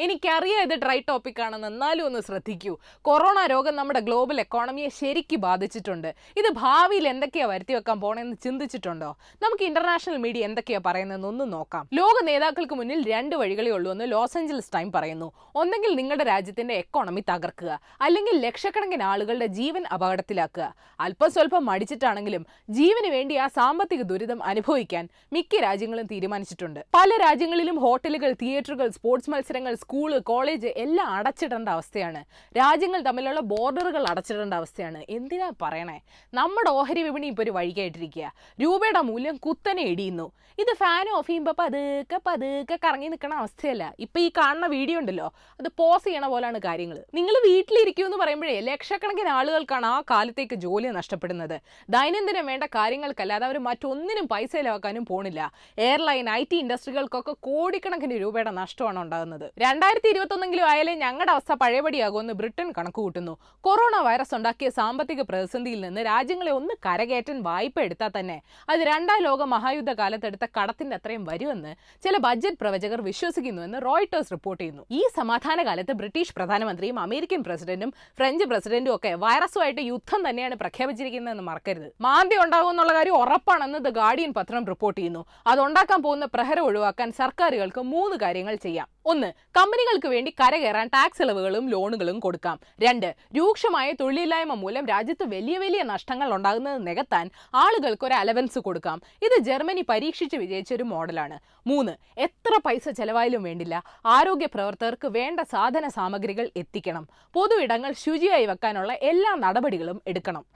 എനിക്കറിയാം ഇത് dry topic ആണെന്ന്. എന്നാലും ഒന്ന് ശ്രദ്ധിക്കൂ. കൊറോണ രോഗം നമ്മുടെ ഗ്ലോബൽ എക്കോണമിയെ ശരിക്ക് ബാധിച്ചിട്ടുണ്ട്. ഇത് ഭാവിയിൽ എന്തൊക്കെയാ വരുത്തി വെക്കാൻ പോണെന്ന് ചിന്തിച്ചിട്ടുണ്ടോ? നമുക്ക് ഇന്റർനാഷണൽ മീഡിയ എന്തൊക്കെയാ പറയുന്നതെന്ന് ഒന്ന് നോക്കാം. ലോക നേതാക്കൾക്ക് മുന്നിൽ രണ്ട് വഴികളേ ഉള്ളൂ എന്ന് ലോസ് ഏഞ്ചൽസ് ടൈം പറയുന്നു. ഒന്നെങ്കിൽ നിങ്ങളുടെ രാജ്യത്തിന്റെ എക്കോണമി തകർക്കുക. അല്ലെങ്കിൽ ലക്ഷക്കണക്കിന് ആളുകളുടെ ജീവൻ അപകടത്തിലാക്കുക. അല്പം സ്വല്പം മടിച്ചിട്ടാണെങ്കിലും ജീവന് വേണ്ടി ആ സാമ്പത്തിക ദുരിതം അനുഭവിക്കാൻ മിക്ക രാജ്യങ്ങളും തീരുമാനിച്ചിട്ടുണ്ട്. പല രാജ്യങ്ങളിലും ഹോട്ടലുകൾ തിയേറ്ററുകൾ സ്പോർട്സ് മത്സരങ്ങൾ സ്കൂൾ കോളേജ് എല്ലാം അടച്ചിടേണ്ട അവസ്ഥയാണ്. രാജ്യങ്ങൾ തമ്മിലുള്ള ബോർഡറുകൾ അടച്ചിടേണ്ട അവസ്ഥയാണ്. എന്തിനാ പറയണേ? നമ്മുടെ ഓഹരി വിപണി ഇപ്പോൾ ഒരു വഴിക്കായിട്ടിരിക്കുക. രൂപയുടെ മൂല്യം കുത്തനെ ഇടിയുന്നു. ഇത് ഫാൻ ഓഫ് ചെയ്യുമ്പോൾ പതുക്കെ പതുക്കെ കറങ്ങി നിൽക്കണ അവസ്ഥയല്ല. ഇപ്പം ഈ കാണുന്ന വീഡിയോ ഉണ്ടല്ലോ അത് പോസ് ചെയ്യണ പോലാണ് കാര്യങ്ങൾ. നിങ്ങൾ വീട്ടിലിരിക്കൂ എന്ന് പറയുമ്പോഴേ ലക്ഷക്കണക്കിന് ആളുകൾക്കാണ് ആ കാലത്തേക്ക് ജോലി നഷ്ടപ്പെടുന്നത്. ദൈനംദിനം വേണ്ട കാര്യങ്ങൾക്കല്ലാതെ അവർ മറ്റൊന്നിനും പൈസ ചിലവാക്കാനും പോണില്ല. എയർലൈൻ ഐ ടി ഇൻഡസ്ട്രികൾക്കൊക്കെ കോടിക്കണക്കിന് രൂപയുടെ നഷ്ടമാണ് ഉണ്ടാകുന്നത്. രണ്ടായിരത്തി ഇരുപത്തൊന്നെങ്കിലും ആയാലേ ഞങ്ങളുടെ അവസ്ഥ പഴയപടിയാകുമെന്ന് ബ്രിട്ടൻ കണക്കുകൂട്ടുന്നു. കൊറോണ വൈറസ് ഉണ്ടാക്കിയ സാമ്പത്തിക പ്രതിസന്ധിയിൽ നിന്ന് രാജ്യങ്ങളെ ഒന്ന് കരകയറ്റാൻ വായ്പ എടുത്താൽ തന്നെ അത് രണ്ടാം ലോക മഹായുദ്ധ കാലത്തെടുത്ത കടത്തിന്റെ അത്രയും വരുമെന്ന് ചില ബഡ്ജറ്റ് പ്രവചകർ വിശ്വസിക്കുന്നുവെന്ന് റോയിട്ടേഴ്സ് റിപ്പോർട്ട് ചെയ്യുന്നു. ഈ സമാധാന കാലത്ത് ബ്രിട്ടീഷ് പ്രധാനമന്ത്രിയും അമേരിക്കൻ പ്രസിഡന്റും ഫ്രഞ്ച് പ്രസിഡന്റും ഒക്കെ വൈറസുമായിട്ട് യുദ്ധം തന്നെയാണ് പ്രഖ്യാപിച്ചിരിക്കുന്നതെന്ന് മറക്കരുത്. മാന്ദ്യ ഉണ്ടാകുമെന്നുള്ള കാര്യം ഉറപ്പാണെന്ന് ദ ഗാർഡിയൻ പത്രം റിപ്പോർട്ട് ചെയ്യുന്നു. അതുണ്ടാക്കാൻ പോകുന്ന പ്രഹരം ഒഴിവാക്കാൻ സർക്കാരുകൾക്ക് മൂന്ന് കാര്യങ്ങൾ ചെയ്യാം. ഒന്ന് കമ്പനികൾക്ക് വേണ്ടി കരകയറാൻ ടാക്സ് ഇളവുകളും ലോണുകളും കൊടുക്കാം. രണ്ട് രൂക്ഷമായ തൊഴിലില്ലായ്മ മൂലം രാജ്യത്ത് വലിയ വലിയ നഷ്ടങ്ങൾ ഉണ്ടാകുന്നത് നികത്താൻ ആളുകൾക്ക് ഒരു അലവൻസ് കൊടുക്കാം. ഇത് ജർമ്മനി പരീക്ഷിച്ച് വിജയിച്ച ഒരു മോഡലാണ്. മൂന്ന് എത്ര പൈസ ചെലവായാലും വേണ്ടില്ല. ആരോഗ്യ പ്രവർത്തകർക്ക് വേണ്ട സാധന സാമഗ്രികൾ എത്തിക്കണം. പൊതു ഇടങ്ങൾ ശുചിയായി വെക്കാനുള്ള എല്ലാ നടപടികളും എടുക്കണം.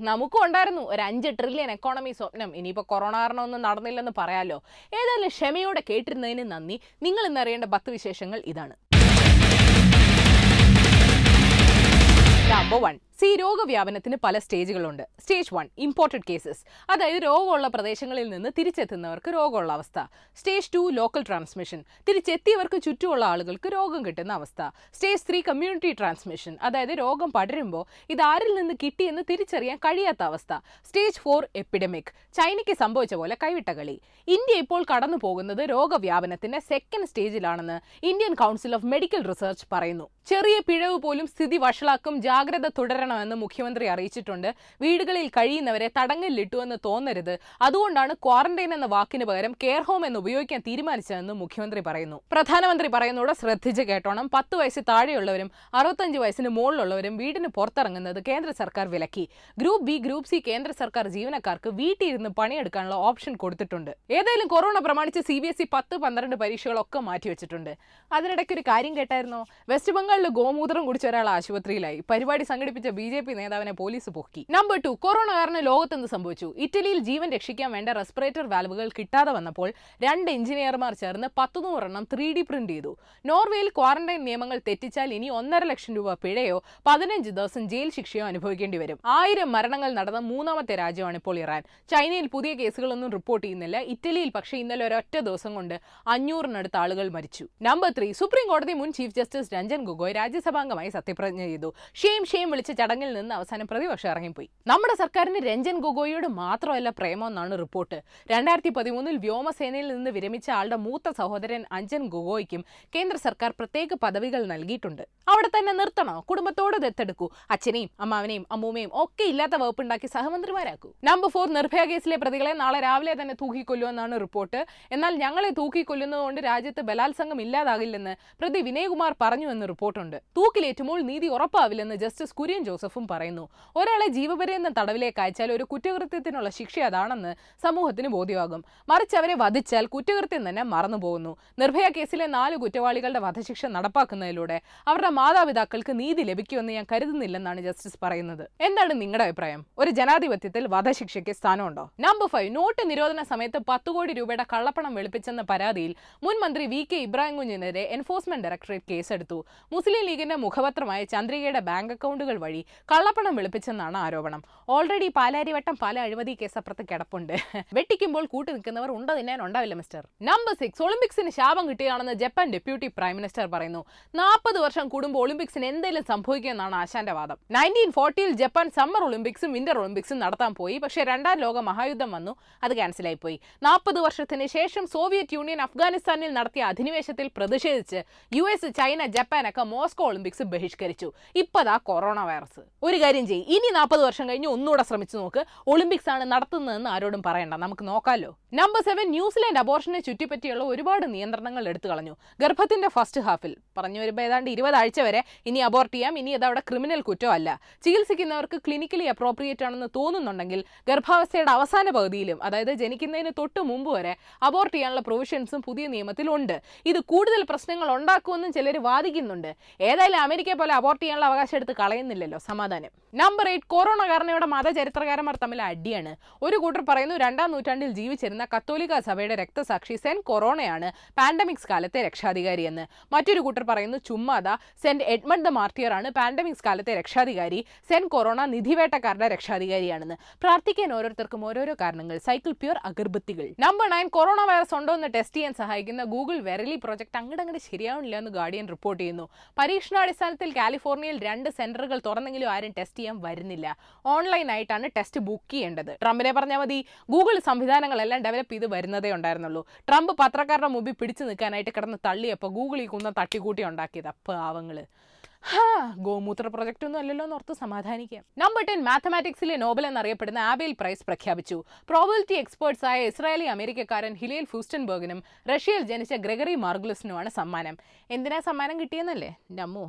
നമുക്കും ഉണ്ടായിരുന്നു. ഒരു അഞ്ച് ട്രില്യൺ എക്കോണമി സ്വപ്നം. ഇനിയിപ്പോ കൊറോണ കാരണം ഒന്നും നടന്നില്ലെന്ന് പറയാലോ. ഏതായാലും ക്ഷമയോടെ കേട്ടിരുന്നതിന് നന്ദി. നിങ്ങൾ ഇന്നറിയേണ്ട പത്ത് ഇതാണ്. നമ്പർ വൺ സി രോഗവ്യാപനത്തിന് പല സ്റ്റേജുകളുണ്ട്. Stage one imported cases. അതായത് രോഗമുള്ള പ്രദേശങ്ങളിൽ നിന്ന് തിരിച്ചെത്തുന്നവർക്ക് രോഗമുള്ള അവസ്ഥ. Stage two local transmission. തിരിച്ചെത്തിയവർക്ക് ചുറ്റുമുള്ള ആളുകൾക്ക് രോഗം കിട്ടുന്ന അവസ്ഥ. Stage three community transmission. അതായത് രോഗം പടരുമ്പോൾ ഇത് ആരിൽ നിന്ന് കിട്ടിയെന്ന് തിരിച്ചറിയാൻ കഴിയാത്ത അവസ്ഥ. Stage four epidemic. ചൈനയ്ക്ക് സംഭവിച്ച പോലെ കൈവിട്ട കളി. ഇന്ത്യ ഇപ്പോൾ കടന്നു പോകുന്നത് രോഗവ്യാപനത്തിന്റെ second സ്റ്റേജിലാണെന്ന് Indian council of medical research പറയുന്നു. ചെറിയ പിഴവ് പോലും സ്ഥിതി വഷളാക്കും ജാഗ്രത തുടരണമെന്ന് മുഖ്യമന്ത്രി അറിയിച്ചിട്ടുണ്ട്. വീടുകളിൽ കഴിയുന്നവരെ തടങ്കലിലിട്ടുവെന്ന് തോന്നരുത്. അതുകൊണ്ടാണ് ക്വാറന്റൈൻ എന്ന വാക്കിന് പകരം കെയർ ഹോം എന്ന് ഉപയോഗിക്കാൻ തീരുമാനിച്ചതെന്ന് മുഖ്യമന്ത്രി പറയുന്നു. പ്രധാനമന്ത്രി പറയുന്നതോടെ ശ്രദ്ധിച്ച് കേട്ടോണം. പത്ത് വയസ്സ് താഴെയുള്ളവരും അറുപത്തഞ്ച് വയസ്സിന് മുകളിലുള്ളവരും വീടിന് പുറത്തിറങ്ങുന്നത് കേന്ദ്ര സർക്കാർ വിലക്കി. ഗ്രൂപ്പ് ബി ഗ്രൂപ്പ് സി കേന്ദ്ര സർക്കാർ ജീവനക്കാർക്ക് വീട്ടിലിരുന്ന് പണിയെടുക്കാനുള്ള ഓപ്ഷൻ കൊടുത്തിട്ടുണ്ട്. ഏതായാലും കൊറോണ പ്രമാണിച്ച് സി ബി എസ് ഇ പത്ത് പന്ത്രണ്ട് പരീക്ഷകളൊക്കെ മാറ്റിവെച്ചിട്ടുണ്ട്. അതിനിടയ്ക്ക് ഒരു കാര്യം കേട്ടായിരുന്നോ? വെസ്റ്റ് ബംഗാളിൽ ഗോമൂത്രം കുടിച്ച ഒരാൾ ആശുപത്രിയിലായി. പരിപാടി സംഘടിപ്പിച്ച ബി ജെ പി നേതാവിനെ പോലീസ് പൊക്കി. നമ്പർ ടു കൊറോണ കാരണം ലോകത്തെന്ത് സംഭവിച്ചു? ഇറ്റലിയിൽ ജീവൻ രക്ഷിക്കാൻ വേണ്ട റെസ്പിറേറ്റർ വാൽവുകൾ കിട്ടാതെ വന്നപ്പോൾ രണ്ട് എഞ്ചിനീയർമാർ ചേർന്ന് പത്ത് നൂറെണ്ണം ത്രീ ഡി പ്രിന്റ് ചെയ്തു. നോർവേയിൽ ക്വാറന്റൈൻ നിയമങ്ങൾ തെറ്റിച്ചാൽ ഇനി ഒന്നര ലക്ഷം രൂപ പിഴയോ പതിനഞ്ച് ദിവസം ജയിൽ ശിക്ഷയോ അനുഭവിക്കേണ്ടി വരും. ആയിരം മരണങ്ങൾ നടന്ന മൂന്നാമത്തെ രാജ്യമാണ് ഇപ്പോൾ ഇറാൻ. ചൈനയിൽ പുതിയ കേസുകളൊന്നും റിപ്പോർട്ട് ചെയ്യുന്നില്ല. ഇറ്റലിയിൽ പക്ഷേ ഇന്നലെ ഒരൊറ്റ ദിവസം കൊണ്ട് അഞ്ഞൂറിനടുത്ത് ആളുകൾ മരിച്ചു. നമ്പർ ത്രീ സുപ്രീം കോടതി മുൻ ചീഫ് ജസ്റ്റിസ് രഞ്ജൻ ഗൊഗോയ് രാജ്യസഭാംഗമായി സത്യപ്രതിജ്ഞ ചെയ്തു. ഷെയിം ഷെയിം വിളിച്ച ചടങ്ങിൽ നിന്ന് അവസാനം പ്രതിപക്ഷം ഇറങ്ങിപ്പോയി. നമ്മുടെ സർക്കാരിന് രഞ്ജൻ ഗൊഗോയിയോട് മാത്രമല്ല പ്രേമമെന്നാണ് റിപ്പോർട്ട്. രണ്ടായിരത്തി പതിമൂന്നിൽ വ്യോമസേനയിൽ നിന്ന് വിരമിച്ച ആളുടെ മൂത്ത സഹോദരൻ അഞ്ജൻ ഗൊഗോയ്ക്കും കേന്ദ്ര സർക്കാർ പ്രത്യേക പദവികൾ നൽകിയിട്ടുണ്ട്. അവിടെ തന്നെ നിർത്തണോ? കുടുംബത്തോട് ദത്തെടുക്കൂ. അച്ഛനെയും അമ്മാവനെയും അമ്മൂമ്മയും ഒക്കെ ഇല്ലാത്ത വകുപ്പുണ്ടാക്കി സഹമന്ത്രിമാരാക്കൂ. നമ്പർ ഫോർ നിർഭയ കേസിലെ പ്രതികളെ നാളെ രാവിലെ തന്നെ തൂക്കിക്കൊല്ലുമെന്നാണ് റിപ്പോർട്ട്. എന്നാൽ ഞങ്ങളെ തൂക്കിക്കൊല്ലുന്നതുകൊണ്ട് രാജ്യത്ത് ബലാത്സംഗം ഇല്ലാതാകില്ലെന്ന് പ്രതി വിനയകുമാർ പറഞ്ഞുവെന്ന് റിപ്പോർട്ടുണ്ട്. തൂക്കിലേറ്റുമ്പോൾ നീതി ഉറപ്പാവില്ലെന്ന് ജസ്റ്റിസ് കുര്യൻ ജോസഫും പറയുന്നു ഒരാളെ ജീവപര്യന്തം തടവിലേക്ക് അയച്ചാൽ ഒരു കുറ്റകൃത്യത്തിനുള്ള ശിക്ഷ അതാണെന്ന് സമൂഹത്തിന് ബോധ്യമാകും. മറിച്ച് അവരെ വധിച്ചാൽ കുറ്റകൃത്യം തന്നെ മറന്നുപോകുന്നു നിർഭയ കേസിലെ നാല് കുറ്റവാളികളുടെ വധശിക്ഷ നടപ്പാക്കുന്നതിലൂടെ അവരുടെ മാതാപിതാക്കൾക്ക് നീതി ലഭിക്കുമെന്ന് ഞാൻ കരുതുന്നില്ലെന്നാണ് ജസ്റ്റിസ് പറയുന്നത്. എന്താണ് നിങ്ങളുടെ അഭിപ്രായം? ഒരു ജനാധിപത്യത്തിൽ വധശിക്ഷയ്ക്ക് സ്ഥാനമുണ്ടോ? നമ്പർ ഫൈവ് നോട്ട് നിരോധന സമയത്ത് പത്ത് കോടി രൂപയുടെ കള്ളപ്പണം വെളുപ്പിച്ചെന്ന പരാതിയിൽ മുൻ മന്ത്രി വി കെ ഇബ്രാഹിം കുഞ്ഞിനെതിരെ എൻഫോഴ്സ്മെന്റ് ഡയറക്ടറേറ്റ് കേസെടുത്തു. മുസ്ലിം ലീഗിന്റെ മുഖപത്രമായ ചന്ദ്രികയുടെ ബാങ്ക് അക്കൗണ്ടുകൾ വഴി കള്ളപ്പണം വെളുപ്പിച്ചെന്നാണ് ആരോപണം. ഓൾറെഡി പാലാരിവട്ടം പല അഴിമതി കേസ് അപ്പുറത്ത് കിടപ്പുണ്ട്. വെട്ടിക്കുമ്പോൾ കൂട്ടു നിൽക്കുന്നവർ ഉണ്ട ഉണ്ടാവില്ല മിസ്റ്റർ നമ്പർ സിക്സ് ഒളിമ്പിക്സിന് ശാപം കിട്ടുകയാണെന്ന് ജപ്പാൻ ഡെപ്യൂട്ടി പ്രൈം മിനിസ്റ്റർ പറയുന്നു. നാൽപ്പത് വർഷം കൂടുമ്പോൾ ഒളിമ്പിക്സിന് എന്തെങ്കിലും സംഭവിക്കുമെന്നാണ് ആശാന്റെ വാദം. നയന്റീൻ ഫോർട്ടിയിൽ ജപ്പാൻ സമ്മർ ഒളിമ്പിക്സും വിന്റർ ഒളിമ്പിക്സും നടത്താൻ പോയി. പക്ഷേ രണ്ടാം ലോക മഹായുദ്ധം വന്നു. അത് ക്യാൻസലായി പോയി. നാൽപ്പത് വർഷത്തിന് ശേഷം സോവിയറ്റ് യൂണിയൻ അഫ്ഗാനിസ്ഥാനിൽ നടത്തിയ അധിനിവേശത്തിൽ പ്രതിഷേധിച്ച് യു എസ് ചൈന ജപ്പാനൊക്കെ മോസ്കോ ഒളിമ്പിക്സ് ബഹിഷ്കരിച്ചു. ഇപ്പതാ കൊറോണ വൈറസ് ഒരു കാര്യം ചെയ്യും. ഇനി നാൽപ്പത് വർഷം കഴിഞ്ഞ് ഒന്നുകൂടെ ശ്രമിച്ചു നോക്ക്. ഒളിമ്പിക്സ് ആണ് നടത്തുന്നതെന്ന് ആരോടും പറയണ്ട. നമുക്ക് നോക്കാമല്ലോ നമ്പർ സെവൻ ന്യൂസിലാൻഡ് അബോർഷനെ ചുറ്റിപ്പറ്റിയുള്ള ഒരുപാട് നിയന്ത്രണങ്ങൾ എടുത്തു കളഞ്ഞു. ഗർഭത്തിന്റെ ഫസ്റ്റ് ഹാഫിൽ പറഞ്ഞു വരുമ്പോൾ ഏതാണ്ട് ഇരുപതാഴ്ച വരെ ഇനി അബോർട്ട് ചെയ്യാം. ഇനി അതവിടെ ക്രിമിനൽ കുറ്റമല്ല ചികിത്സിക്കുന്നവർക്ക് ക്ലിനിക്കലി അപ്രോപ്രിയേറ്റ് ആണെന്ന് തോന്നുന്നുണ്ടെങ്കിൽ ഗർഭാവസ്ഥയുടെ അവസാന പകുതിയിലും അതായത് ജനിക്കുന്നതിന് തൊട്ട് മുമ്പ് വരെ അബോർട്ട് ചെയ്യാനുള്ള പ്രൊവിഷൻസും പുതിയ നിയമത്തിലുണ്ട് ഇത് കൂടുതൽ പ്രശ്നങ്ങൾ ഉണ്ടാക്കുമെന്നും ചിലർ വാദിക്കുന്നുണ്ട്. ഏതായാലും അമേരിക്കയെ പോലെ അബോർട്ട് ചെയ്യാനുള്ള അവകാശം എടുത്ത് കളയുന്നില്ലല്ലോ. സമാധാനം. നമ്പർ എയ്റ്റ് കൊറോണ കാരണം ഇവിടെ മതചരിത്രകാരന്മാർ തമ്മിൽ അടിയാണ്. ഒരു കൂട്ടർ പറയുന്നു രണ്ടാം നൂറ്റാണ്ടിൽ ജീവിച്ചിരുന്ന കത്തോലിക്ക സഭയുടെ രക്തസാക്ഷി സെന്റ് കൊറോണയാണ് പാൻഡമിക്സ് കാലത്തെ രക്ഷാധികാരി എന്ന് മറ്റൊരു കൂട്ടർ പറയുന്നു ചുമ്മാത സെന്റ് എഡ്മണ്ട് ദ മാർട്ടിയർ ആണ് പാൻഡമിക്സ് കാലത്തെ രക്ഷാധികാരി. സെന്റ് കൊറോണ നിധിവേട്ടക്കാരുടെ രക്ഷാധികാരിയാണെന്ന്. പ്രാർത്ഥിക്കാൻ ഓരോരുത്തർക്കും ഓരോരോ കാരണങ്ങൾ. സൈക്കിൾ പ്യൂർ അഗർബത്തികൾ. നമ്പർ നയൻ കൊറോണ വൈറസ് ഉണ്ടോ എന്ന് ടെസ്റ്റ് ചെയ്യാൻ സഹായിക്കുന്ന ഗൂഗിൾ വെറലി പ്രോജക്ട് അങ്ങോട്ട് ശരിയാവണില്ല എന്ന് ഗാർഡിയൻ റിപ്പോർട്ട് ചെയ്യുന്നു. പരീക്ഷണാടിസ്ഥാനത്തിൽ കാലിഫോർണിയയിൽ രണ്ട് സെന്ററുകൾ തുറന്നെങ്കിലും ആരും ടെസ്റ്റ് ചെയ്യാൻ വരുന്നില്ല. ഓൺലൈനായിട്ടാണ് ടെസ്റ്റ് ബുക്ക് ചെയ്യേണ്ടത്. ട്രംപിനെ പറഞ്ഞാൽ മതി. ഗൂഗിൾ സംവിധാനങ്ങളെല്ലാം ഡെവലപ്പ് ചെയ്ത് വരുന്നതേ ഉണ്ടായിരുന്നുള്ളൂ. ട്രംപ് പത്രക്കാരുടെ മുമ്പിൽ പിടിച്ചു നിൽക്കാനായിട്ട് കിടന്ന് തള്ളിയപ്പോൾ ഗൂഗിൾ ഈ കുന്ന തട്ടിക്കൂട്ടി ഉണ്ടാക്കിയത്. പാവങ്ങൾ. ഹാ ഗോമൂത്ര പ്രൊജക്റ്റ് ഒന്നും അല്ലല്ലോ എന്നോർത്ത് സമാധാനിക്കാം. നമ്പർ ടെൻ മാത്തമാറ്റിക്സിലെ നോബൽ എന്നറിയപ്പെടുന്ന ആബേൽ പ്രൈസ് പ്രഖ്യാപിച്ചു. പ്രോബിലിറ്റി എക്സ്പേർട്സ് ആയ ഇസ്രായേലി അമേരിക്കക്കാരൻ ഹിലേൽ ഫ്യൂസ്റ്റൻബർഗിനും റഷ്യയിൽ ജനിച്ച ഗ്രഗറി മാർഗുലസിനുമാണ് സമ്മാനം. എന്തിനാ സമ്മാനം കിട്ടിയെന്നല്ലേ? നമ്മോ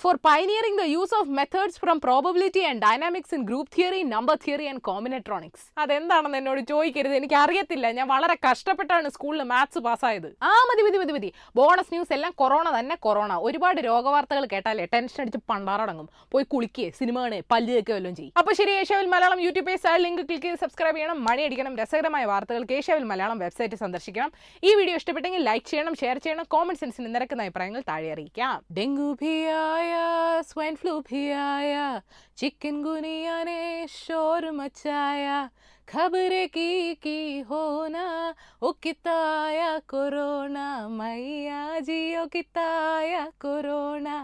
for pioneering the use of methods from probability and dynamics in group theory number theory and combinatorics അതെന്താണെന്ന് എന്നോട് ചോദിക്കരുത്. എനിക്ക് അറിയത്തില്ല ഞാൻ വളരെ കഷ്ടപ്പെട്ടാണ് സ്കൂളിൽ മാത്സ് പാസ്സായത് ആ മതി മതി മതി മതി. ബോണസ് ന്യൂസ് എല്ലാം കൊറോണ തന്നെ കൊറോണ ഒരുപാട് രോഗവാർത്തകൾ കേട്ടാലേ ടെൻഷൻ അടിച്ച് പണ്ടാറടങ്ങും പോയി കുളിക്കേ സിനിമ കാണേ പല്ലുകയൊക്കെ വല്ലതും ചെയ്യും അപ്പോൾ ശരി ഏഷ്യാവിൽ മലയാളം യൂട്യൂബ് പേജ് ആ ലിങ്ക് ക്ലിക്ക് ചെയ്ത് സബ്സ്ക്രൈബ് ചെയ്യണം മണി അടിക്കണം രസകരമായ വാർത്തകൾ ഏഷ്യാവിൽ മലയാളം വെബ്സൈറ്റ് സന്ദർശിക്കണം ഈ വീഡിയോ ഇഷ്ടപ്പെട്ടെങ്കിൽ ലൈക്ക് ചെയ്യണം ഷെയർ ചെയ്യണം കോമന്റ് സെൻസിന് നിരക്കുന്ന അഭിപ്രായങ്ങൾ താഴെ അറിയിക്കാം ഡെങ്കു भी आया स्वाइन फ्लू भी आया चिकन गुनिया ने शोर मचाया खबरें की की होना ओ किताया कोरोना मैया जी किताया कोरोना।